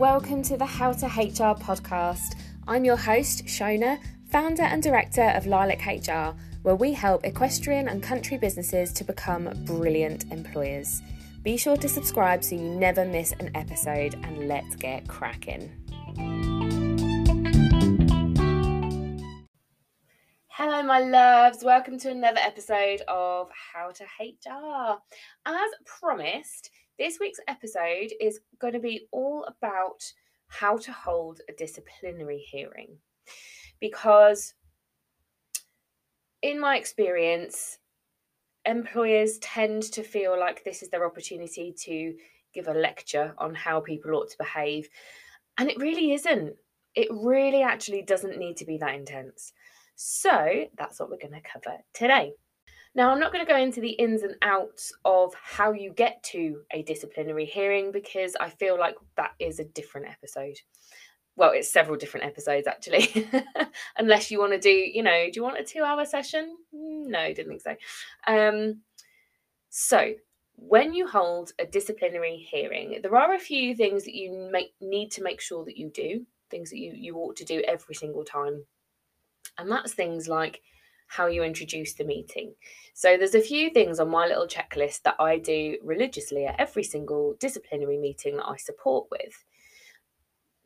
welcome to the How to HR podcast. I'm your host, Shona, founder and director of Lilac HR, where we help equestrian and country businesses to become brilliant employers. Be sure to subscribe so you never miss an episode, and let's get cracking. Hello, my loves. Welcome to another episode of How to HR. As promised, this week's episode is going to be all about how to hold a disciplinary hearing. Because, in my experience, employers tend to feel like this is their opportunity to give a lecture on how people ought to behave. And it really isn't. It really actually doesn't need to be that intense. So that's what we're going to cover today. Now, I'm not going to go into the ins and outs of how you get to a disciplinary hearing because I feel like that is a different episode. Well, it's several different episodes actually, unless you want to do, you know, do you want a two hour session? No, didn't think so. Um, so, when you hold a disciplinary hearing, there are a few things that you make, need to make sure that you do, things that you, you ought to do every single time. And that's things like how you introduce the meeting. So there's a few things on my little checklist that I do religiously at every single disciplinary meeting that I support with.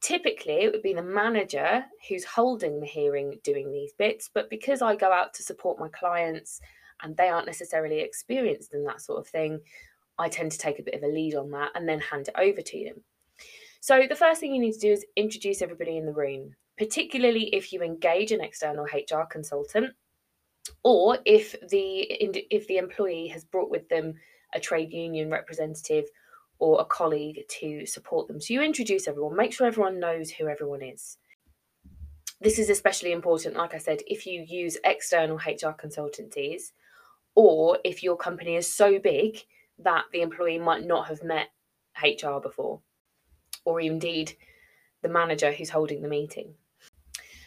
Typically, it would be the manager who's holding the hearing doing these bits, but because I go out to support my clients and they aren't necessarily experienced in that sort of thing, I tend to take a bit of a lead on that and then hand it over to them. So, the first thing you need to do is introduce everybody in the room, particularly if you engage an external HR consultant or if the if the employee has brought with them a trade union representative or a colleague to support them. So you introduce everyone, make sure everyone knows who everyone is. This is especially important, like I said, if you use external HR consultancies or if your company is so big that the employee might not have met HR before, or indeed the manager who's holding the meeting.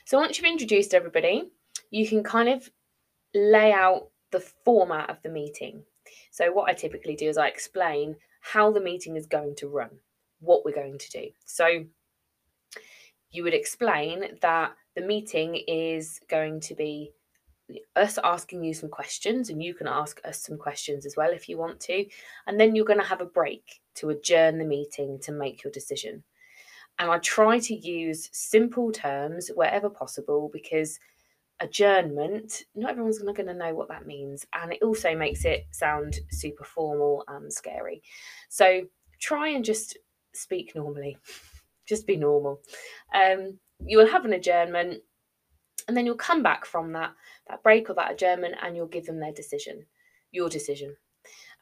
So once you've introduced everybody, you can kind of lay out the format of the meeting. So, what I typically do is I explain how the meeting is going to run, what we're going to do. So, you would explain that the meeting is going to be us asking you some questions, and you can ask us some questions as well if you want to. And then you're going to have a break to adjourn the meeting to make your decision. And I try to use simple terms wherever possible because adjournment, not everyone's going to know what that means. And it also makes it sound super formal and scary. So try and just speak normally, just be normal. Um, you will have an adjournment and then you'll come back from that that break or that adjournment and you'll give them their decision your decision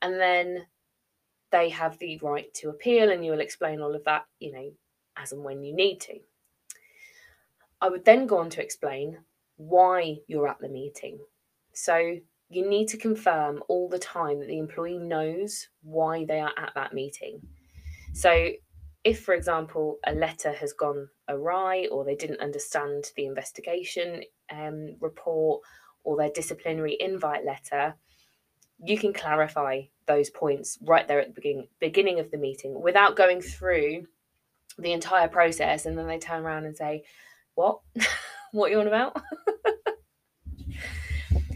and then they have the right to appeal and you will explain all of that you know as and when you need to i would then go on to explain why you're at the meeting. So you need to confirm all the time that the employee knows why they are at that meeting. So if, for example, a letter has gone awry or they didn't understand the investigation um, report or their disciplinary invite letter, you can clarify those points right there at the beginning beginning of the meeting without going through the entire process and then they turn around and say, What? what you're on about.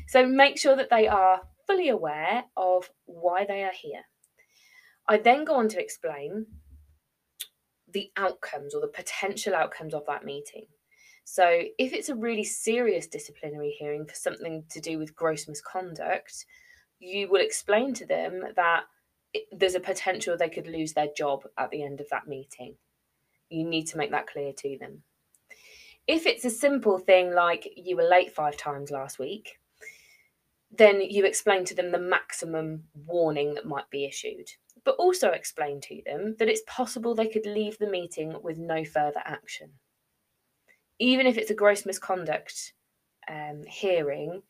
so make sure that they are fully aware of why they are here. I then go on to explain the outcomes or the potential outcomes of that meeting. So, if it's a really serious disciplinary hearing for something to do with gross misconduct, you will explain to them that there's a potential they could lose their job at the end of that meeting. You need to make that clear to them. If it's a simple thing like you were late five times last week, then you explain to them the maximum warning that might be issued, but also explain to them that it's possible they could leave the meeting with no further action. Even if it's a gross misconduct um, hearing,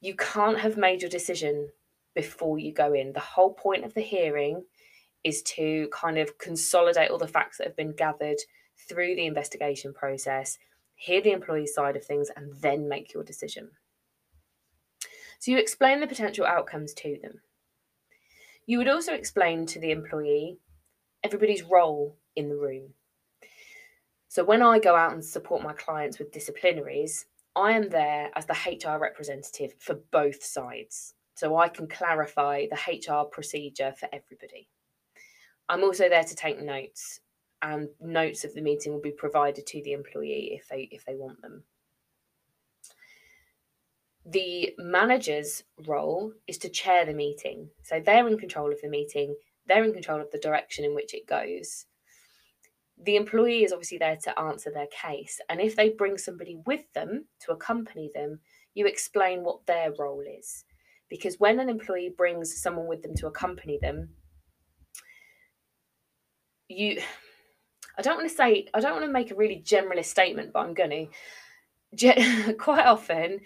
you can't have made your decision before you go in. The whole point of the hearing is to kind of consolidate all the facts that have been gathered through the investigation process hear the employee side of things, and then make your decision. So you explain the potential outcomes to them. You would also explain to the employee everybody's role in the room. So when I go out and support my clients with disciplinaries, I am there as the HR representative for both sides. So I can clarify the HR procedure for everybody. I'm also there to take notes, and notes of the meeting will be provided to the employee if they if they want them. The manager's role is to chair the meeting. So they're in control of the meeting, they're in control of the direction in which it goes. The employee is obviously there to answer their case. And if they bring somebody with them to accompany them, you explain what their role is. Because when an employee brings someone with them to accompany them, you I don't want to say I don't want to make a really generalist statement, but I'm going to. Quite often,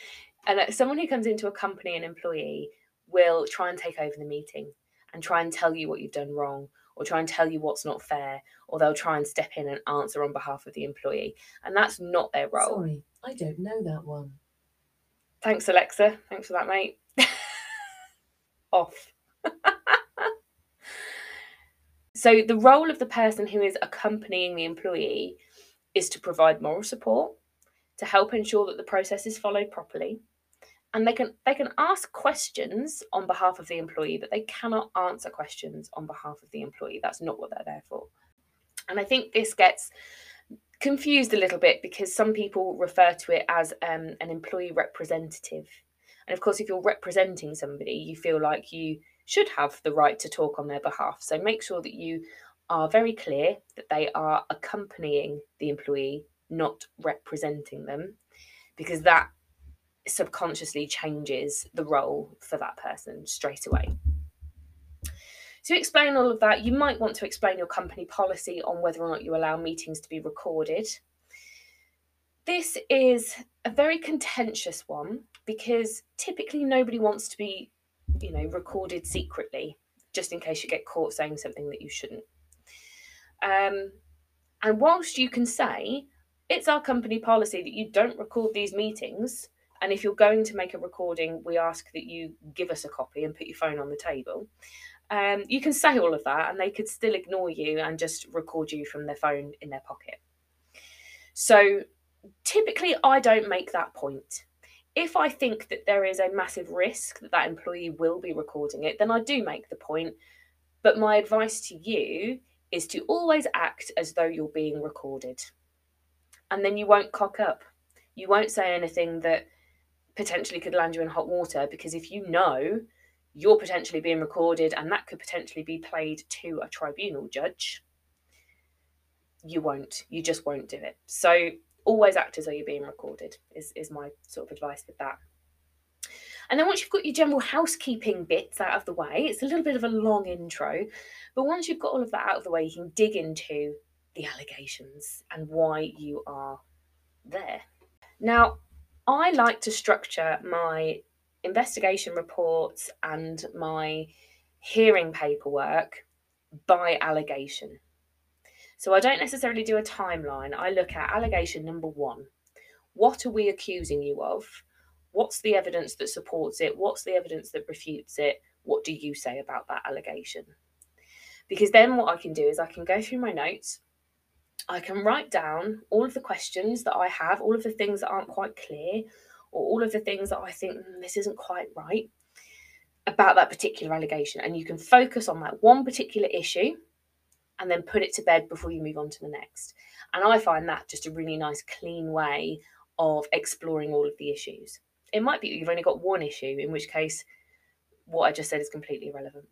and uh, someone who comes into a company, an employee, will try and take over the meeting and try and tell you what you've done wrong, or try and tell you what's not fair, or they'll try and step in and answer on behalf of the employee, and that's not their role. Sorry, I don't know that one. Thanks, Alexa. Thanks for that, mate. Off. So, the role of the person who is accompanying the employee is to provide moral support, to help ensure that the process is followed properly, and they can they can ask questions on behalf of the employee, but they cannot answer questions on behalf of the employee. That's not what they're there for. And I think this gets confused a little bit because some people refer to it as um, an employee representative. And of course, if you're representing somebody, you feel like you should have the right to talk on their behalf. So make sure that you are very clear that they are accompanying the employee, not representing them, because that subconsciously changes the role for that person straight away. To explain all of that, you might want to explain your company policy on whether or not you allow meetings to be recorded. This is a very contentious one because typically nobody wants to be you know, recorded secretly, just in case you get caught saying something that you shouldn't. Um, and whilst you can say it's our company policy that you don't record these meetings, and if you're going to make a recording, we ask that you give us a copy and put your phone on the table. Um, you can say all of that, and they could still ignore you and just record you from their phone in their pocket. So typically, I don't make that point if I think that there is a massive risk that that employee will be recording it, then I do make the point. But my advice to you is to always act as though you're being recorded. And then you won't cock up. You won't say anything that potentially could land you in hot water because if you know you're potentially being recorded and that could potentially be played to a tribunal judge, you won't. You just won't do it. So always act as though you're being recorded is, is my sort of advice with that. And then once you've got your general housekeeping bits out of the way it's a little bit of a long intro but once you've got all of that out of the way you can dig into the allegations and why you are there. Now i like to structure my investigation reports and my hearing paperwork by allegation so I don't necessarily do a timeline. I look at allegation number one. What are we accusing you of? What's the evidence that supports it? What's the evidence that refutes it? What do you say about that allegation? Because then what I can do is I can go through my notes. I can write down all of the questions that I have, all of the things that aren't quite clear, or all of the things that I think mm, this isn't quite right about that particular allegation. And you can focus on that one particular issue and then put it to bed before you move on to the next. And I find that just a really nice, clean way of exploring all of the issues. It might be you've only got one issue, in which case, what I just said is completely irrelevant.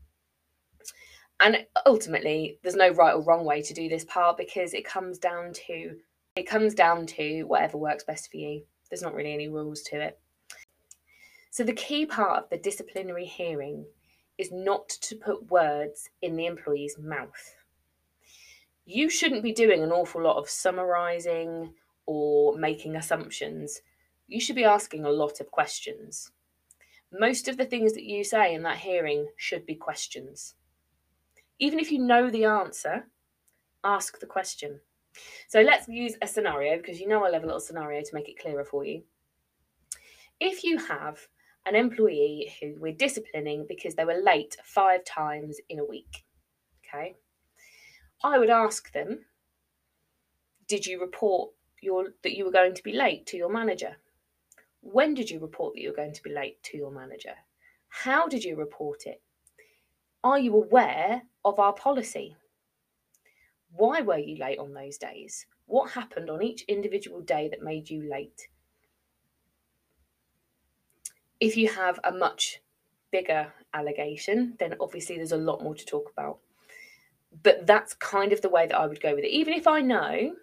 And ultimately, there's no right or wrong way to do this part because it comes down to it comes down to whatever works best for you. There's not really any rules to it. So the key part of the disciplinary hearing is not to put words in the employee's mouth you shouldn't be doing an awful lot of summarizing or making assumptions. You should be asking a lot of questions. Most of the things that you say in that hearing should be questions. Even if you know the answer, ask the question. So let's use a scenario because you know I love a little scenario to make it clearer for you. If you have an employee who we're disciplining because they were late five times in a week, okay, I would ask them, Did you report your that you were going to be late to your manager? When did you report that you were going to be late to your manager? How did you report it? Are you aware of our policy? Why were you late on those days? What happened on each individual day that made you late? If you have a much bigger allegation, then obviously there's a lot more to talk about. But that's kind of the way that I would go with it. Even if I know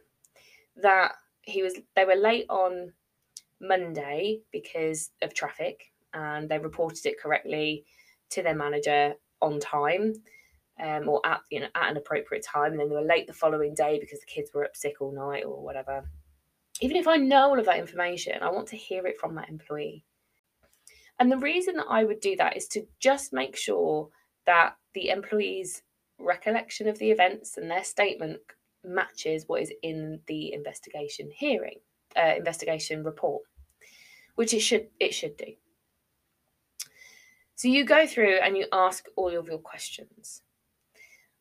that he was they were late on Monday because of traffic and they reported it correctly to their manager on time um, or at you know at an appropriate time and then they were late the following day because the kids were up sick all night or whatever even if i know all of that information i want to hear it from that employee and the reason that i would do that is to just make sure that the employee's recollection of the events and their statement matches what is in the investigation hearing uh, investigation report which it should it should do so you go through and you ask all of your questions.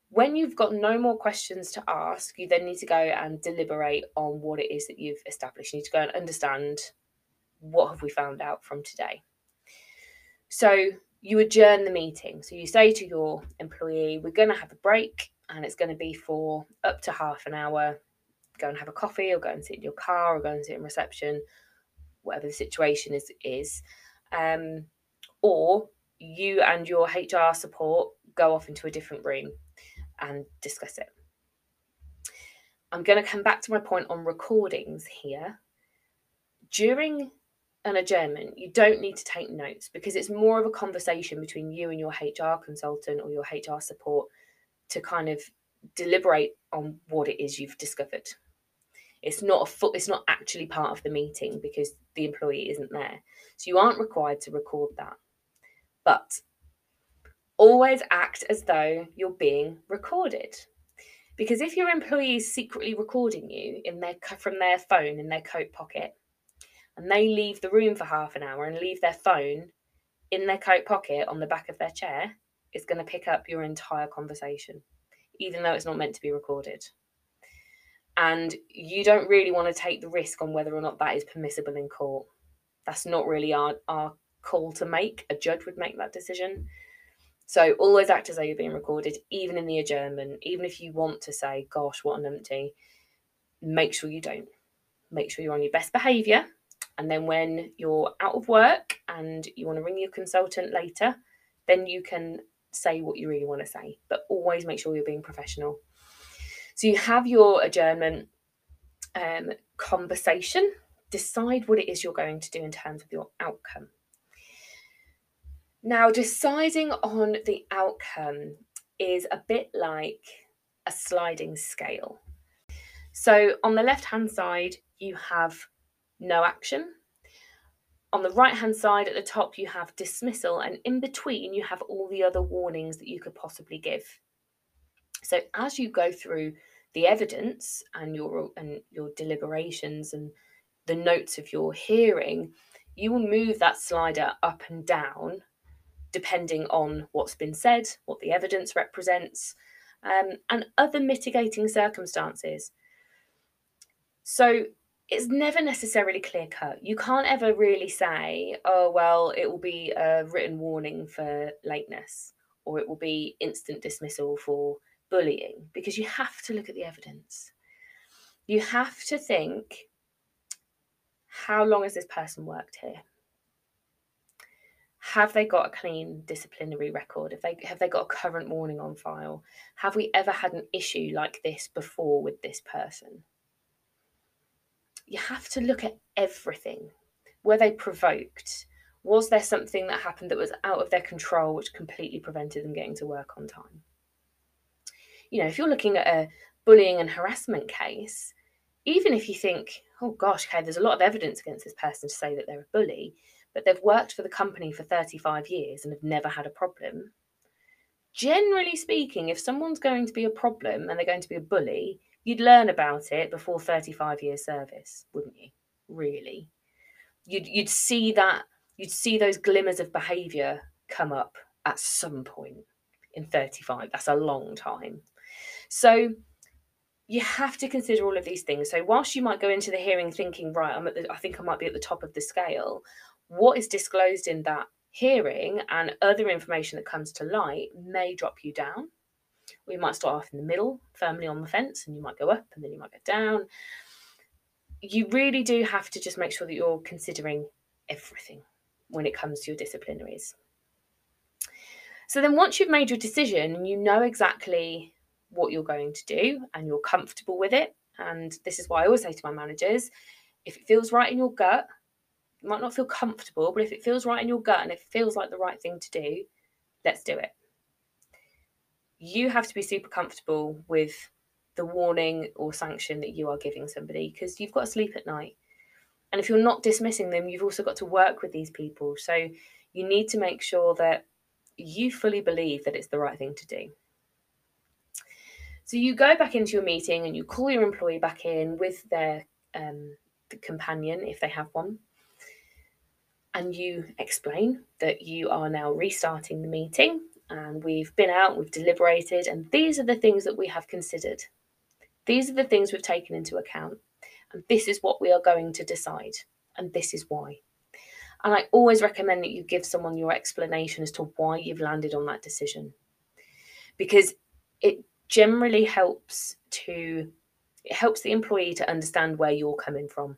When you've got no more questions to ask, you then need to go and deliberate on what it is that you've established. You need to go and understand what have we found out from today. So you adjourn the meeting. So you say to your employee, we're going to have a break and it's going to be for up to half an hour. Go and have a coffee or go and sit in your car or go and sit in reception, whatever the situation is is. Um, or you and your HR support go off into a different room and discuss it. I'm going to come back to my point on recordings here. During an adjournment, you don't need to take notes because it's more of a conversation between you and your HR consultant or your HR support to kind of deliberate on what it is you've discovered. It's not a foot, it's not actually part of the meeting because the employee isn't there. So you aren't required to record that. But always act as though you're being recorded. Because if your employee is secretly recording you in their from their phone in their coat pocket, and they leave the room for half an hour and leave their phone in their coat pocket on the back of their chair, it's going to pick up your entire conversation, even though it's not meant to be recorded. And you don't really want to take the risk on whether or not that is permissible in court. That's not really our, our call to make. A judge would make that decision. So always act as though you're being recorded, even in the adjournment, even if you want to say, gosh, what an empty, make sure you don't. Make sure you're on your best behaviour. And then when you're out of work and you want to ring your consultant later, then you can say what you really want to say. But always make sure you're being professional. So you have your adjournment um, conversation, decide what it is you're going to do in terms of your outcome. Now, deciding on the outcome is a bit like a sliding scale. So, on the left hand side, you have no action. On the right hand side at the top, you have dismissal, and in between, you have all the other warnings that you could possibly give. So, as you go through the evidence and your and your deliberations and the notes of your hearing, you will move that slider up and down depending on what's been said, what the evidence represents, um, and other mitigating circumstances. So it's never necessarily clear cut. You can't ever really say, oh, well, it will be a written warning for lateness or it will be instant dismissal for bullying because you have to look at the evidence. You have to think how long has this person worked here? have they got a clean disciplinary record have they have they got a current warning on file have we ever had an issue like this before with this person you have to look at everything were they provoked was there something that happened that was out of their control which completely prevented them getting to work on time you know if you're looking at a bullying and harassment case even if you think oh gosh okay there's a lot of evidence against this person to say that they're a bully but they've worked for the company for 35 years and have never had a problem. Generally speaking, if someone's going to be a problem and they're going to be a bully, you'd learn about it before 35 years service, wouldn't you? Really? You'd, you'd see that, you'd see those glimmers of behaviour come up at some point in 35. That's a long time. So you have to consider all of these things. So whilst you might go into the hearing thinking, right, I'm at the, I think I might be at the top of the scale, what is disclosed in that hearing and other information that comes to light may drop you down. We might start off in the middle, firmly on the fence, and you might go up and then you might go down. You really do have to just make sure that you're considering everything when it comes to your disciplinaries. So then once you've made your decision and you know exactly what you're going to do and you're comfortable with it. And this is why I always say to my managers if it feels right in your gut, you might not feel comfortable, but if it feels right in your gut and it feels like the right thing to do, let's do it. You have to be super comfortable with the warning or sanction that you are giving somebody because you've got to sleep at night. And if you're not dismissing them, you've also got to work with these people. So you need to make sure that you fully believe that it's the right thing to do. So you go back into your meeting and you call your employee back in with their um, the companion if they have one, and you explain that you are now restarting the meeting and we've been out, we've deliberated, and these are the things that we have considered. These are the things we've taken into account, and this is what we are going to decide, and this is why. And I always recommend that you give someone your explanation as to why you've landed on that decision. Because it generally helps to it helps the employee to understand where you're coming from.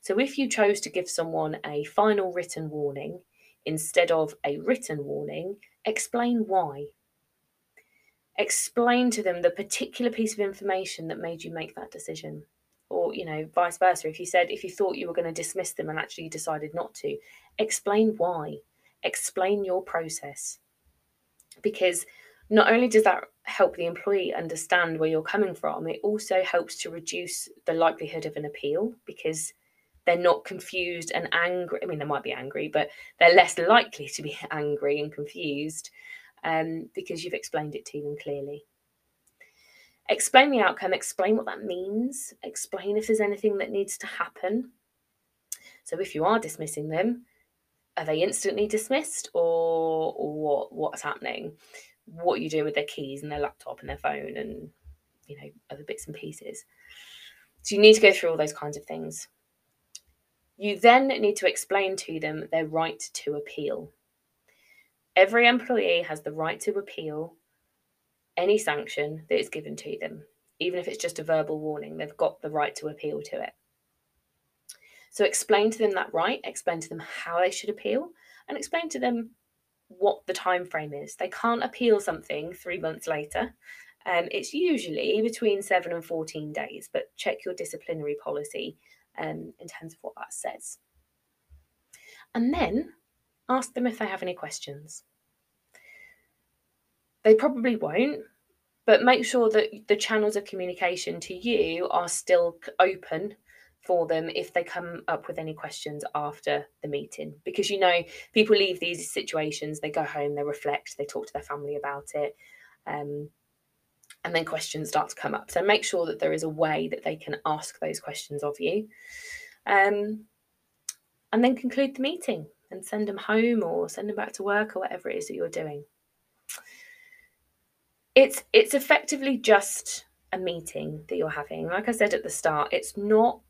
So if you chose to give someone a final written warning instead of a written warning, explain why. Explain to them the particular piece of information that made you make that decision. Or, you know, vice versa. If you said, if you thought you were going to dismiss them and actually decided not to, explain why. Explain your process. Because not only does that help the employee understand where you're coming from, it also helps to reduce the likelihood of an appeal because they're not confused and angry. I mean, they might be angry, but they're less likely to be angry and confused um, because you've explained it to them clearly. Explain the outcome, explain what that means, explain if there's anything that needs to happen. So, if you are dismissing them, are they instantly dismissed or, what, what's happening? what you do with their keys and their laptop and their phone and you know other bits and pieces so you need to go through all those kinds of things you then need to explain to them their right to appeal every employee has the right to appeal any sanction that is given to them even if it's just a verbal warning they've got the right to appeal to it so explain to them that right explain to them how they should appeal and explain to them what the time frame is. They can't appeal something three months later. Um, it's usually between seven and 14 days, but check your disciplinary policy um, in terms of what that says. And then ask them if they have any questions. They probably won't, but make sure that the channels of communication to you are still open for them if they come up with any questions after the meeting because you know people leave these situations they go home they reflect they talk to their family about it um, and then questions start to come up. So make sure that there is a way that they can ask those questions of you. Um, and then conclude the meeting and send them home or send them back to work or whatever it is that you're doing. It's it's effectively just a meeting that you're having. Like i said at the start it's not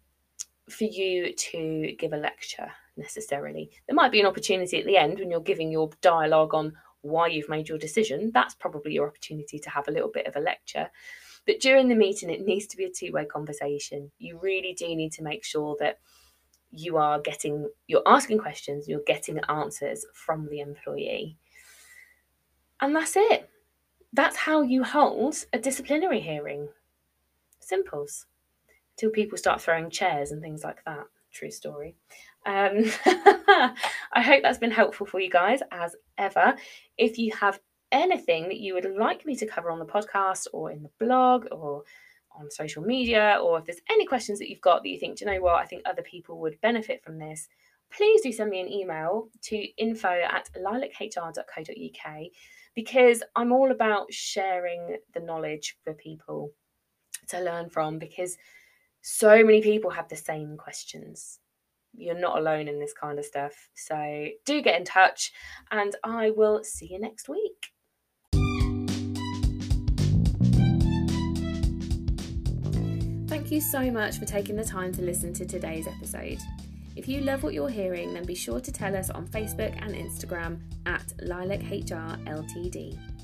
for you to give a lecture necessarily. There might be an opportunity at the end when you're giving your dialogue on why you've made your decision. That's probably your opportunity to have a little bit of a lecture. But during the meeting, it needs to be a two way conversation. You really do need to make sure that you are getting, you're asking questions, you're getting answers from the employee. And that's it. That's how you hold a disciplinary hearing. Simples till people start throwing chairs and things like that. True story. Um, I hope that's been helpful for you guys as ever. If you have anything that you would like me to cover on the podcast or in the blog or on social media, or if there's any questions that you've got that you think, do you know what, I think other people would benefit from this, please do send me an email to info at lilachr.co.uk because I'm all about sharing the knowledge for people to learn from because so many people have the same questions. You're not alone in this kind of stuff. So do get in touch, and I will see you next week. Thank you so much for taking the time to listen to today's episode. If you love what you're hearing, then be sure to tell us on Facebook and Instagram at LilacHR Ltd.